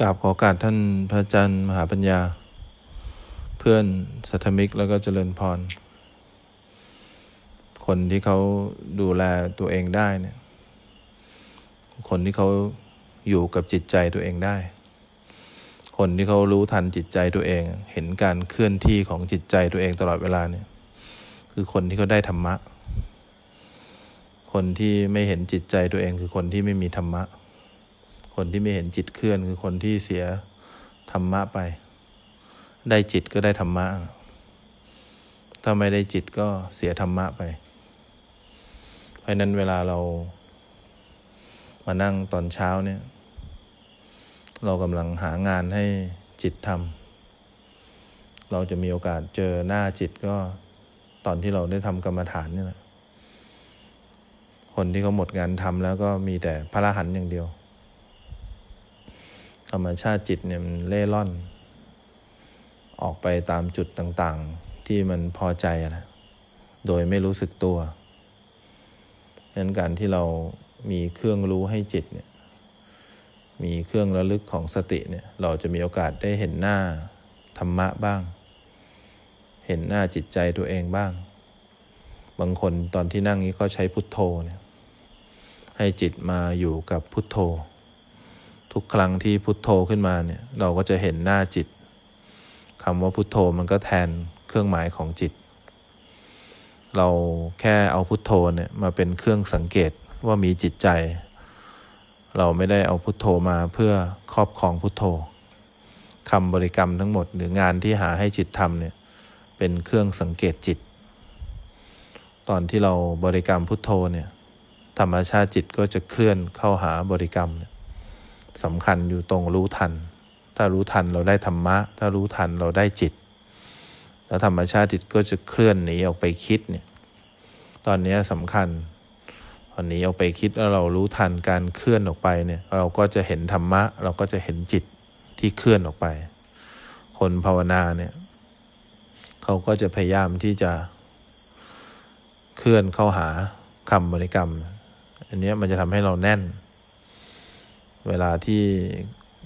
กราบขอกาสท่านพระอาจารย์มหาปัญญา เพื่อนสัทมิกแล้วก็เจริญพร คนที่เขาดูแลตัวเองได้เนี่ย คนที่เขาอยู่กับจิตใจตัวเองได้ คนที่เขารู้ทันจิตใจตัวเอง เห็นการเคลื่อนที่ของจิตใจตัวเองตลอดเวลาเนี่ย คือคนที่เขาได้ธรรมะ คนที่ไม่เห็นจิตใจตัวเองคือคนที่ไม่มีธรรมะ คนที่ไม่เห็นจิตเคลื่อนคือคนที่เสียธรรมะไป ได้จิตก็ได้ธรรมะ ถ้าไม่ได้จิตก็เสียธรรมะไป เพราะนั้นเวลาเรามานั่งตอนเช้าเนี่ย เรากำลังหางานให้จิตทำเราจะมีโอกาสเจอหน้าจิตก็ตอนที่เราได้ทำกรรมฐานนี่แหละคนที่เขาหมดงานทำแล้วก็มีแต่พระรหันต์อย่างเดียว ธรรมชาติจิตเนี่ยมันเล่ร่อน ออกไปตามจุดต่างๆ ที่มันพอใจนะโดยไม่รู้สึกตัวดังนั้นการที่เรามีเครื่องรู้ให้จิตเนี่ยมีเครื่องระลึกของสติเนี่ยเราจะมีโอกาสได้เห็นหน้าธรรมะบ้าง เห็นหน้าจิตใจตัวเองบ้าง บางคนตอนที่นั่งนี้ก็ใช้พุทโธเนี่ยให้จิตมาอยู่กับพุทโธ ทุกครั้งที่พุทโธขึ้นมาเนี่ยเราก็จะเห็นหน้าจิตคำว่าพุทโธมันก็แทนเครื่องหมายของจิต เราแค่เอาพุทโธเนี่ยมาเป็นเครื่องสังเกตว่ามีจิตใจ เราไม่ได้เอาพุทโธมาเพื่อครอบครองพุทโธคำบริกรรมทั้งหมดหรืองานที่หาให้จิตทำเนี่ยเป็นเครื่องสังเกตจิต ตอนที่เราบริกรรมพุทโธเนี่ยธรรมชาติจิตก็จะเคลื่อนเข้าหาบริกรรม สำคัญอยู่ตรงรู้ทัน ถ้ารู้ทันเราได้ธรรมะ ถ้ารู้ทันเราได้จิต แล้วธรรมชาติจิตก็จะเคลื่อนหนีออกไปคิดเนี่ยตอนนี้สำคัญตอนนี้ออกไปคิดแล้วเรารู้ทันการเคลื่อนออกไปเนี่ย เราก็จะเห็นธรรมะ เราก็จะเห็นจิตที่เคลื่อนออกไป คนภาวนาเนี่ยเขาก็จะพยายามที่จะเคลื่อนเข้าหาคำบริกรรม อันนี้มันจะทำให้เราแน่น เวลาที่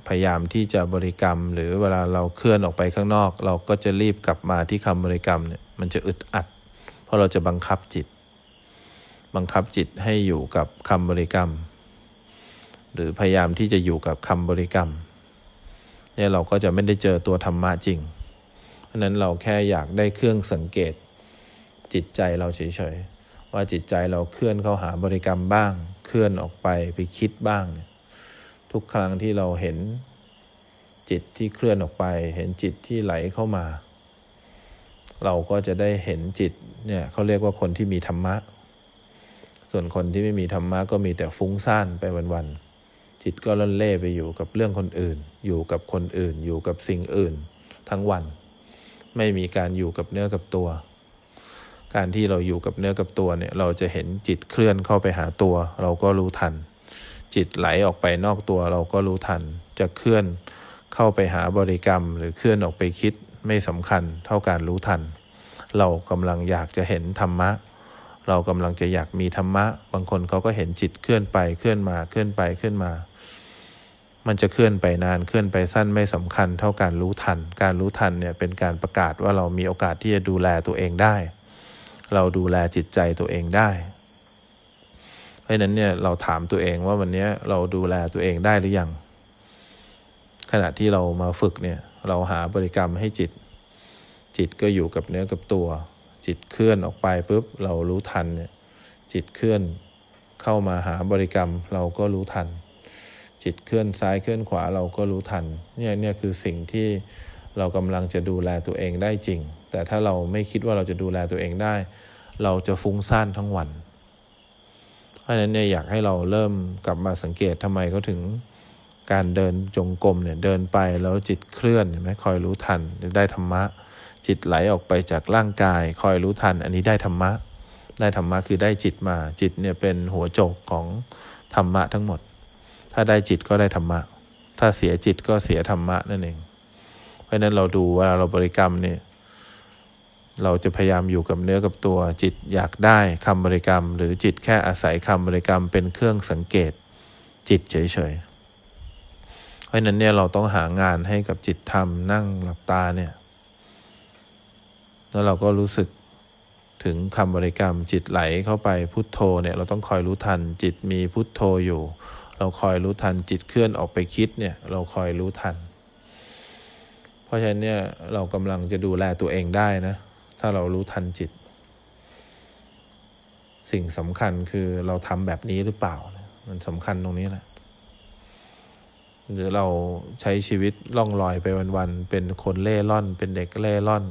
พยายามที่จะบริกรรม หรือเวลาเราเคลื่อนออกไปข้างนอก เราก็จะรีบกลับมาที่คำบริกรรมเนี่ยมันจะอึดอัด เพราะเราจะบังคับจิต บังคับจิตให้อยู่กับคำบริกรรม หรือพยายามที่จะอยู่กับคำบริกรรมเนี่ยเราก็จะไม่ได้เจอตัวธรรมะจริง เพราะนั้นเราแค่อยากได้เครื่องสังเกต จิตใจเราเฉยๆว่าจิตใจเราเคลื่อนเข้าหาบริกรรมบ้าง เคลื่อนออกไปไปคิดบ้างเนี่ย ทุกครั้งที่เราเห็นจิตที่เคลื่อนออกไป เห็นจิตที่ไหลเข้ามา เราก็จะได้เห็นจิตเนี่ยเขาเรียกว่าคนที่มีธรรมะ ส่วนคนที่ไม่มีธรรมะก็มีแต่ฟุ้งซ่านไปวันๆจิตก็ล่อนเล่ไปอยู่กับเรื่องคนอื่น อยู่กับคนอื่น อยู่กับสิ่งอื่น ทั้งวัน ไม่มีการอยู่กับเนื้อกับตัว การที่เราอยู่กับเนื้อกับตัวเนี่ยเราจะเห็นจิตเคลื่อนเข้าไปหาตัว เราก็รู้ทัน จิตไหลออกไปนอกตัวเราก็รู้ทัน จะเคลื่อนเข้าไปหาบริกรรม หรือเคลื่อนออกไปคิดไม่สำคัญเท่าการรู้ทัน เรากำลังอยากจะเห็นธรรมะ เรากำลังจะอยากมีธรรมะ บางคนเขาก็เห็นจิตเคลื่อนไปเคลื่อนมาเคลื่อนไปเคลื่อนมา มันจะเคลื่อนไปนานเคลื่อนไปสั้นไม่สำคัญเท่าการรู้ทัน การรู้ทันเนี่ยเป็นการประกาศว่าเรามีโอกาสที่จะดูแลตัวเองได้ เราดูแลจิตใจตัวเองได้ ราะนั้นเนี่ยเราถามตัวเองว่าวันนี้เราดูแลตัวเองได้หรือยัง ขณะที่เรามาฝึกเนี่ยเราหาบริกรรมให้จิต จิตก็อยู่กับเนื้อกับตัว จิตเคลื่อนออกไปปุ๊บเรารู้ทันเนี่ยจิตเคลื่อนเข้ามาหาบริกรรมเราก็รู้ทัน จิตเคลื่อนซ้ายเคลื่อนขวาเราก็รู้ทันเนี่ยเนี่ยคือสิ่งที่เรากำลังจะดูแลตัวเองได้จริง แต่ถ้าเราไม่คิดว่าเราจะดูแลตัวเองได้ เราจะฟุ้งซ่านทั้งวัน ราะฉะนั้นเนี่ยอยากให้เราเริ่มกลับมาสังเกตทำไมเขาถึงการเดินจงกรมเนี่ยเดินไปแล้วจิตเคลื่อนเห็นไหมคอยรู้ทันได้ธรรมะ จิตไหลออกไปจากร่างกาย คอยรู้ทัน อันนี้ได้ธรรมะ ได้ธรรมะคือได้จิตมาจิตเนี่ยเป็นหัวโจกของธรรมะทั้งหมด ถ้าได้จิตก็ได้ธรรมะ ถ้าเสียจิตก็เสียธรรมะนั่นเอง เพราะฉะนั้นเราดูเว่าเราบริกรรมเนี่ย เราจะพยายามอยู่กับเนื้อกับตัวจิตอยากได้คำบริกรรม หรือจิตแค่อาศัยคำบริกรรมเป็นเครื่องสังเกตจิตเฉยเพราะนั้นเนี่ยเราต้องหางานให้กับจิตทำนั่งหลับตาเนี่ย แล้วเราก็รู้สึกถึงคำบริกรรมจิตไหลเข้าไปพุทโธเนี่ยเราต้องคอยรู้ทันจิตมีพุทโธอยู่ เราคอยรู้ทันจิตเคลื่อนออกไปคิดเนี่ยเราคอยรู้ทัน เพราะฉะนั้นเนี่ยเรากำลังจะดูแลตัวเองได้นะ ถ้าเรารู้ทันจิต สิ่งสำคัญคือเราทำแบบนี้หรือเปล่า มันสำคัญตรงนี้แหละ หรือเราใช้ชีวิตล่องลอยไปวันๆ เป็นคนเล่ร่อน เป็นเด็กเล่ร่อน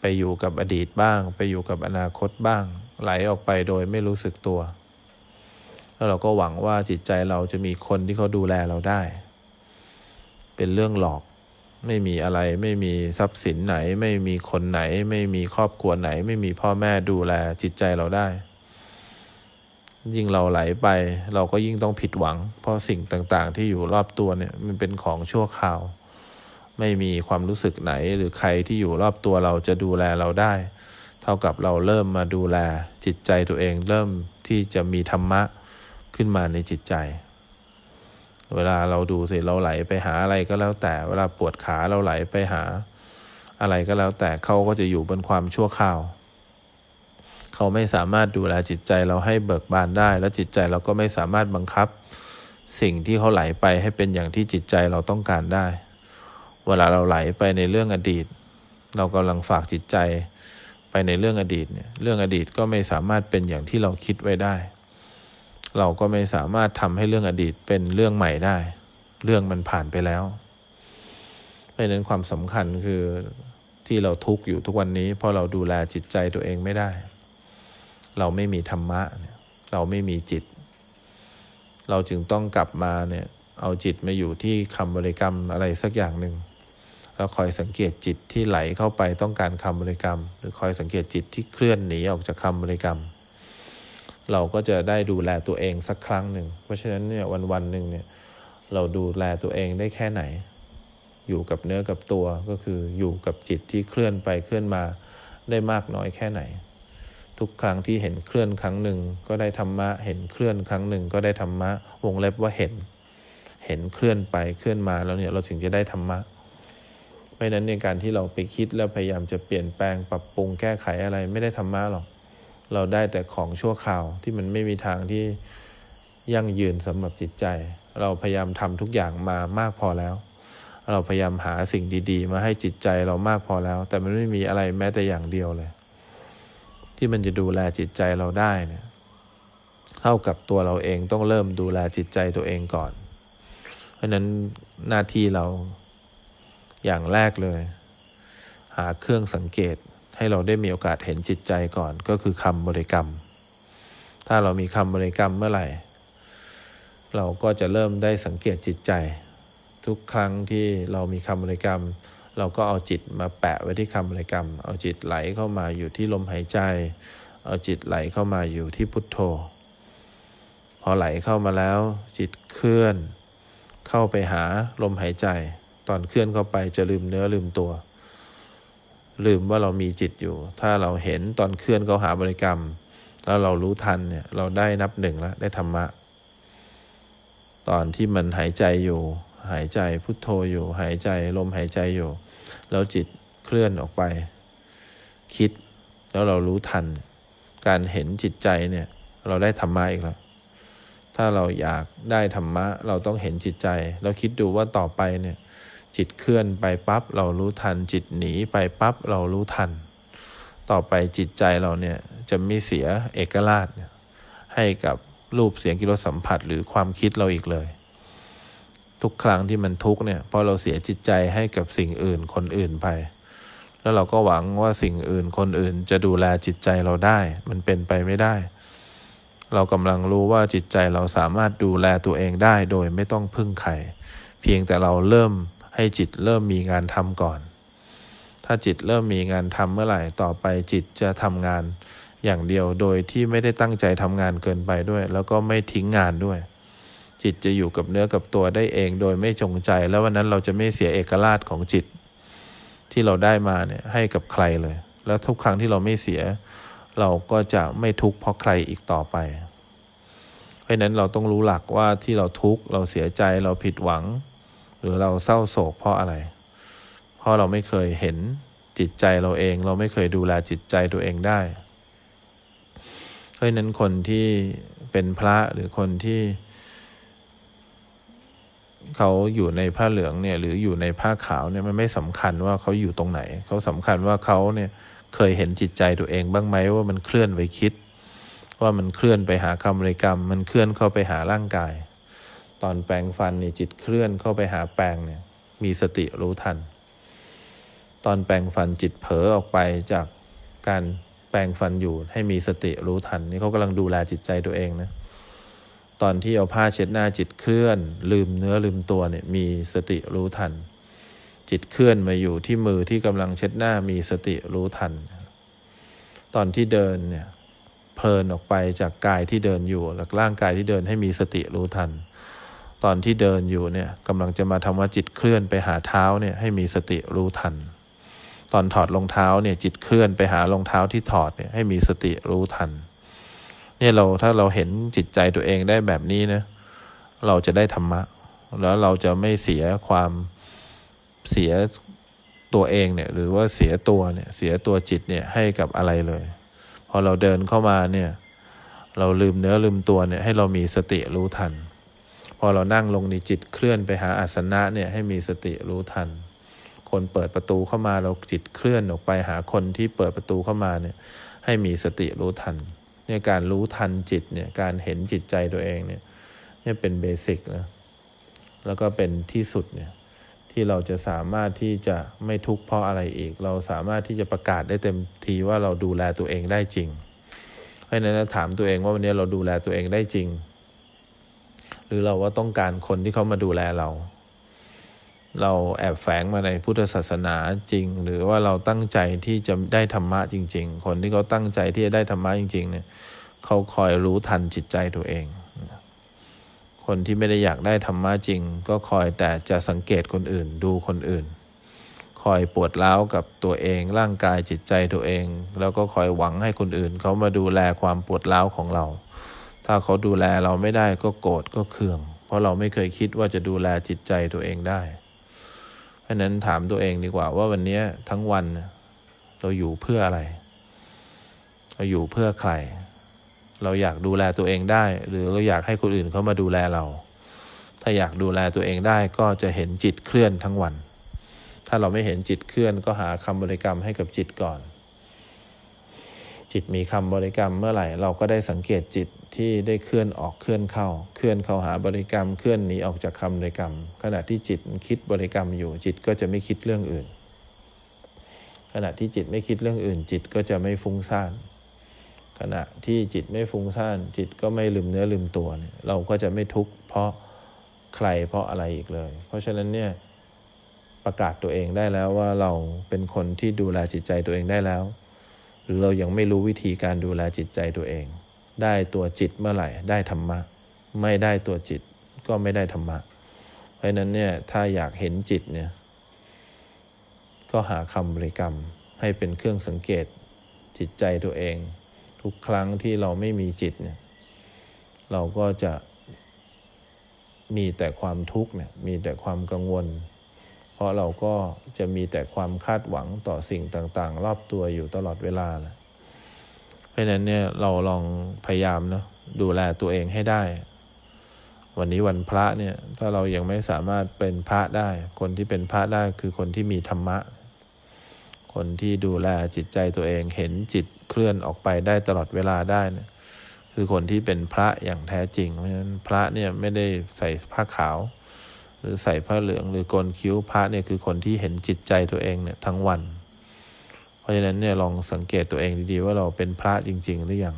ไปอยู่กับอดีตบ้าง ไปอยู่กับอนาคตบ้าง ไหลออกไปโดยไม่รู้สึกตัว แล้วเราก็หวังว่าจิตใจเราจะมีคนที่เขาดูแลเราได้ เป็นเรื่องหลอก ไม่มีอะไร ไม่มีทรัพย์สินไหน ไม่มีคนไหน ไม่มีครอบครัวไหน ไม่มีพ่อแม่ดูแลจิตใจเราได้ ยิ่งเราไหลไป เราก็ยิ่งต้องผิดหวัง เพราะสิ่งต่างๆ ที่อยู่รอบตัวเนี่ยมันเป็นของชั่วคราว ไม่มีความรู้สึกไหนหรือใครที่อยู่รอบตัวเราจะดูแลเราได้ เท่ากับเราเริ่มมาดูแลจิตใจตัวเอง เริ่มที่จะมีธรรมะขึ้นมาในจิตใจ เวลาเราดูสิเราไหลไปหาอะไรก็แล้วแต่เวลาปวดขาเราไหลไปหา อะไรก็แล้วแต่เขาก็จะอยู่บนความชั่วคราวเขาไม่สามารถดูแลจิตใจเราให้เบิกบานได้ และจิตใจเราก็ไม่สามารถบังคับ สิ่งที่เขาไหลไปให้เป็นอย่างที่จิตใจเราต้องการได้ เวลาเราไหลไปในเรื่องอดีต เรากำลังฝากจิตใจไปในเรื่องอดีตเนี่ยเรื่องอดีตก็ไม่สามารถเป็นอย่างที่เราคิดไว้ได้ เราก็ไม่สามารถทำให้เรื่องอดีตเป็นเรื่องใหม่ได้ เรื่องมันผ่านไปแล้วเพราะนั้นความสำคัญคือที่เราทุกข์อยู่ทุกวันนี้ เพราะเราดูแลจิตใจตัวเองไม่ได้ เราไม่มีธรรมะเราไม่มีจิต เราจึงต้องกลับมาเนี่ยเอาจิตมาอยู่ที่คำบริกรรมอะไรสักอย่างหนึ่งแล้วคอยสังเกตจิตที่ไหลเข้าไปต้องการคำบริกรรม หรือคอยสังเกตจิตที่เคลื่อนหนีออกจากคำบริกรรม เราก็จะได้ดูแลตัวเองสักครั้งหนึ่ง เพราะฉะนั้นเนี่ยวันวันหนึ่งเนี่ยเราดูแลตัวเองได้แค่ไหน อยู่กับเนื้อกับตัวก็คืออยู่กับจิตที่เคลื่อนไปเคลื่อนมาได้มากน้อยแค่ไหน ทุกครั้งที่เห็นเคลื่อนครั้งหนึ่งก็ได้ธรรมะ เห็นเคลื่อนครั้งหนึ่งก็ได้ธรรมะ วงเล็บว่าเห็น เห็นเคลื่อนไปเคลื่อนมาแล้วเนี่ยเราถึงจะได้ธรรมะเพราะนั้นในการที่เราไปคิดแล้วพยายามจะเปลี่ยนแปลงปรับปรุงแก้ไขอะไรไม่ได้ธรรมะหรอก เราได้แต่ของชั่วคราวที่มันไม่มีทางที่ยั่งยืนสำหรับจิตใจ เราพยายามทำทุกอย่างมามากพอแล้ว เราพยายามหาสิ่งดี ๆ มาให้จิตใจเรามากพอแล้ว แต่มันไม่มีอะไรแม้แต่อย่างเดียวเลย ที่มันจะดูแลจิตใจเราได้เนี่ยเท่ากับตัวเราเองต้องเริ่มดูแลจิตใจตัวเองก่อน เพราะนั้นหน้าที่เราอย่างแรกเลย หาเครื่องสังเกต ให้เราได้มีโอกาสเห็นจิตใจก่อน ก็คือคำบริกรรม ถ้าเรามีคำบริกรรมเมื่อไหร่ เราก็จะเริ่มได้สังเกตจิตใจ ทุกครั้งที่เรามีคำบริกรรม เราก็เอาจิตมาแปะไว้ที่คำบริกรรม เอาจิตไหลเข้ามาอยู่ที่ลมหายใจ เอาจิตไหลเข้ามาอยู่ที่พุทโธ พอไหลเข้ามาแล้ว จิตเคลื่อน เข้าไปหาลมหายใจ ตอนเคลื่อนเข้าไปจะลืมเนื้อลืมตัว ลืมว่าเรามีจิตอยู่ ถ้าเราเห็นตอนเคลื่อนเขาหาบริกรรม แล้วเรารู้ทันเนี่ยเราได้นับหนึ่งแล้วได้ธรรมะ ตอนที่มันหายใจอยู่ หายใจพุทโธอยู่ หายใจลมหายใจอยู่ แล้วจิตเคลื่อนออกไป คิดแล้วเรารู้ทัน การเห็นจิตใจเนี่ยเราได้ธรรมะอีกแล้วถ้าเราอยากได้ธรรมะ เราต้องเห็นจิตใจ เราคิดดูว่าต่อไปเนี่ย จิตเคลื่อนไปปั๊บเรารู้ทัน จิตหนีไปปั๊บเรารู้ทัน ต่อไปจิตใจเราเนี่ยจะไม่เสียเอกราชให้กับรูปเสียงกิรสัมผัสหรือความคิดเราอีกเลย ทุกครั้งที่มันทุกเนี่ยพอเราเสียจิตใจให้กับสิ่งอื่นคนอื่นไป แล้วเราก็หวังว่าสิ่งอื่นคนอื่นจะดูแลจิตใจเราได้ มันเป็นไปไม่ได้ เรากำลังรู้ว่าจิตใจเราสามารถดูแลตัวเองได้โดยไม่ต้องพึ่งใครเพียงแต่เราเริ่ม ให้จิตเริ่มมีงานทำก่อน ถ้าจิตเริ่มมีงานทำเมื่อไหร่ต่อไปจิตจะทำงานอย่างเดียวโดยที่ไม่ได้ตั้งใจทำงานเกินไปด้วย แล้วก็ไม่ทิ้งงานด้วย จิตจะอยู่กับเนื้อกับตัวได้เองโดยไม่จงใจ แล้ววันนั้นเราจะไม่เสียเอกราชของจิต ที่เราได้มาเนี่ยให้กับใครเลย แล้วทุกครั้งที่เราไม่เสีย เราก็จะไม่ทุกข์เพราะใครอีกต่อไป เพราะนั้นเราต้องรู้หลักว่าที่เราทุกข์เราเสียใจเราผิดหวัง หรือเราเศร้าโศกเพราะอะไร เพราะเราไม่เคยเห็นจิตใจเราเอง เราไม่เคยดูแลจิตใจตัวเองได้ เพราะนั้นคนที่เป็นพระหรือคนที่ เขาอยู่ในผ้าเหลืองเนี่ย หรืออยู่ในผ้าขาวเนี่ยมันไม่สำคัญว่าเขาอยู่ตรงไหน เขาสำคัญว่าเขาเนี่ยเคยเห็นจิตใจตัวเองบ้างไหมว่ามันเคลื่อนไปคิด ว่ามันเคลื่อนไปหาคำริกรรม มันเคลื่อนเข้าไปหาร่างกาย ตอนแปลงฟันนี่จิตเคลื่อนเข้าไปหาแปลงเนี่ยมีสติรู้ทัน ตอนแปลงฟันจิตเผลอออกไปจากการแปลงฟันอยู่ให้มีสติรู้ทัน นี่เขากำลังดูแลจิตใจตัวเองนะตอนที่เอาผ้าเช็ดหน้าจิตเคลื่อน ลืมเนื้อลืมตัวเนี่ยมีสติรู้ทัน จิตเคลื่อนมาอยู่ที่มือที่กำลังเช็ดหน้ามีสติรู้ทัน ตอนที่เดินเนี่ยเพลินออกไปจากกายที่เดินอยู่หลักร่างกายที่เดินให้มีสติรู้ทัน ตอนที่เดินอยู่เนี่ยกำลังจะมาทำว่าจิตเคลื่อนไปหาเท้าเนี่ยให้มีสติรู้ทัน ตอนถอดรองเท้าเนี่ยจิตเคลื่อนไปหารองเท้าที่ถอดเนี่ยให้มีสติรู้ทัน เนี่ยเราถ้าเราเห็นจิตใจตัวเองได้แบบนี้นะเราจะได้ธรรมะ แล้วเราจะไม่เสียความเสียตัวเองเนี่ยหรือว่าเสียตัวเนี่ยเสียตัวจิตเนี่ยให้กับอะไรเลย พอเราเดินเข้ามาเนี่ยเราลืมเนื้อลืมตัวเนี่ยให้เรามีสติรู้ทัน พอเรานั่งลงในจิตเคลื่อนไปหาอาสนะเนี่ยให้มีสติรู้ทัน คนเปิดประตูเข้ามาเราจิตเคลื่อนออกไปหาคนที่เปิดประตูเข้ามาเนี่ยให้มีสติรู้ทันเนี่ยการรู้ทันจิตเนี่ยการเห็นจิตใจตัวเองเนี่ยนี่เป็นเบสิกนะแล้วก็เป็นที่สุดเนี่ยที่เราจะสามารถที่จะไม่ทุกข์เพราะอะไรอีก เราสามารถที่จะประกาศได้เต็มทีว่าเราดูแลตัวเองได้จริง เพราะฉะนั้นถามตัวเองว่าวันนี้เราดูแลตัวเองได้จริง หรือเราว่าต้องการคนที่เขามาดูแลเรา เราแอบแฝงมาในพุทธศาสนาจริง หรือว่าเราตั้งใจที่จะได้ธรรมะจริง ๆ คนที่เขาตั้งใจที่จะได้ธรรมะจริง ๆ เนี่ยเขาคอยรู้ทันจิตใจตัวเอง คนที่ไม่ได้อยากได้ธรรมะจริง ก็คอยแต่จะสังเกตคนอื่น ดูคนอื่น คอยปวดร้าวกับตัวเองร่างกายจิตใจตัวเอง แล้วก็คอยหวังให้คนอื่นเขามาดูแลความปวดร้าวของเรา ถ้าเขาดูแลเราไม่ได้ก็โกรธก็เคือง เพราะเราไม่เคยคิดว่าจะดูแลจิตใจตัวเองได้ เพราะนั้นถามตัวเองดีกว่าว่าวันนี้ทั้งวันเราอยู่เพื่ออะไร เราอยู่เพื่อใคร เราอยากดูแลตัวเองได้ หรือเราอยากให้คนอื่นเขามาดูแลเรา ถ้าอยากดูแลตัวเองได้ก็จะเห็นจิตเคลื่อนทั้งวัน ถ้าเราไม่เห็นจิตเคลื่อนก็หาคำบริกรรมให้กับจิตก่อน จิตมีคำบริกรรมเมื่อไหร่เราก็ได้สังเกตจิตที่ได้เคลื่อนออกเคลื่อนเข้า เคลื่อนเข้าหาบริกรรม เคลื่อนหนีออกจากคำบริกรรม ขณะที่จิตคิดบริกรรมอยู่จิตก็จะไม่คิดเรื่องอื่น ขณะที่จิตไม่คิดเรื่องอื่น จิตก็จะไม่ฟุ้งซ่านขณะที่จิตไม่ฟุ้งซ่านจิตก็ไม่ลืมเนื้อลืมตัวเเราก็จะไม่ทุกข์เพราะใครเพราะอะไรอีกเลย เพราะฉะนั้นเนี่ยประกาศตัวเองได้แล้วว่าเราเป็นคนที่ดูแลจิตใจตัวเองได้แล้ว รือเรายังไม่รู้วิธีการดูแลจิตใจตัวเอง ได้ตัวจิตเมื่อไหร่ได้ธรรมะ ไม่ได้ตัวจิตก็ไม่ได้ธรรมะ เพราะนั้นเนี่ยถ้าอยากเห็นจิตเนี่ยก็หาคำบริกรรมให้เป็นเครื่องสังเกตจิตใจตัวเอง ทุกครั้งที่เราไม่มีจิตเนี่ยเราก็จะมีแต่ความทุกข์เนี่ยมีแต่ความกังวล ราะเราก็จะมีแต่ความคาดหวังต่อสิ่งต่างๆ รอบตัวอยู่ตลอดเวลาแหละเพราะนั้นเนี่ยเราลองพยายามเนาะดูแลตัวเองให้ได้ วันนี้วันพระเนี่ยถ้าเรายังไม่สามารถเป็นพระได้ คนที่เป็นพระได้คือคนที่มีธรรมะ คนที่ดูแลจิตใจตัวเองเห็นจิตเคลื่อนออกไปได้ตลอดเวลาได้คือคนที่เป็นพระอย่างแท้จริงเพราะฉะนั้นพระเนี่ยไม่ได้ใส่ผ้าขาว หรือใส่ผ้าเหลืองหรือโกนคิ้วพระเนี่ยคือคนที่เห็นจิตใจตัวเองเนี่ยทั้งวัน เพราะฉะนั้นเนี่ยลองสังเกตตัวเองดีๆว่าเราเป็นพระจริง ๆ หรือยัง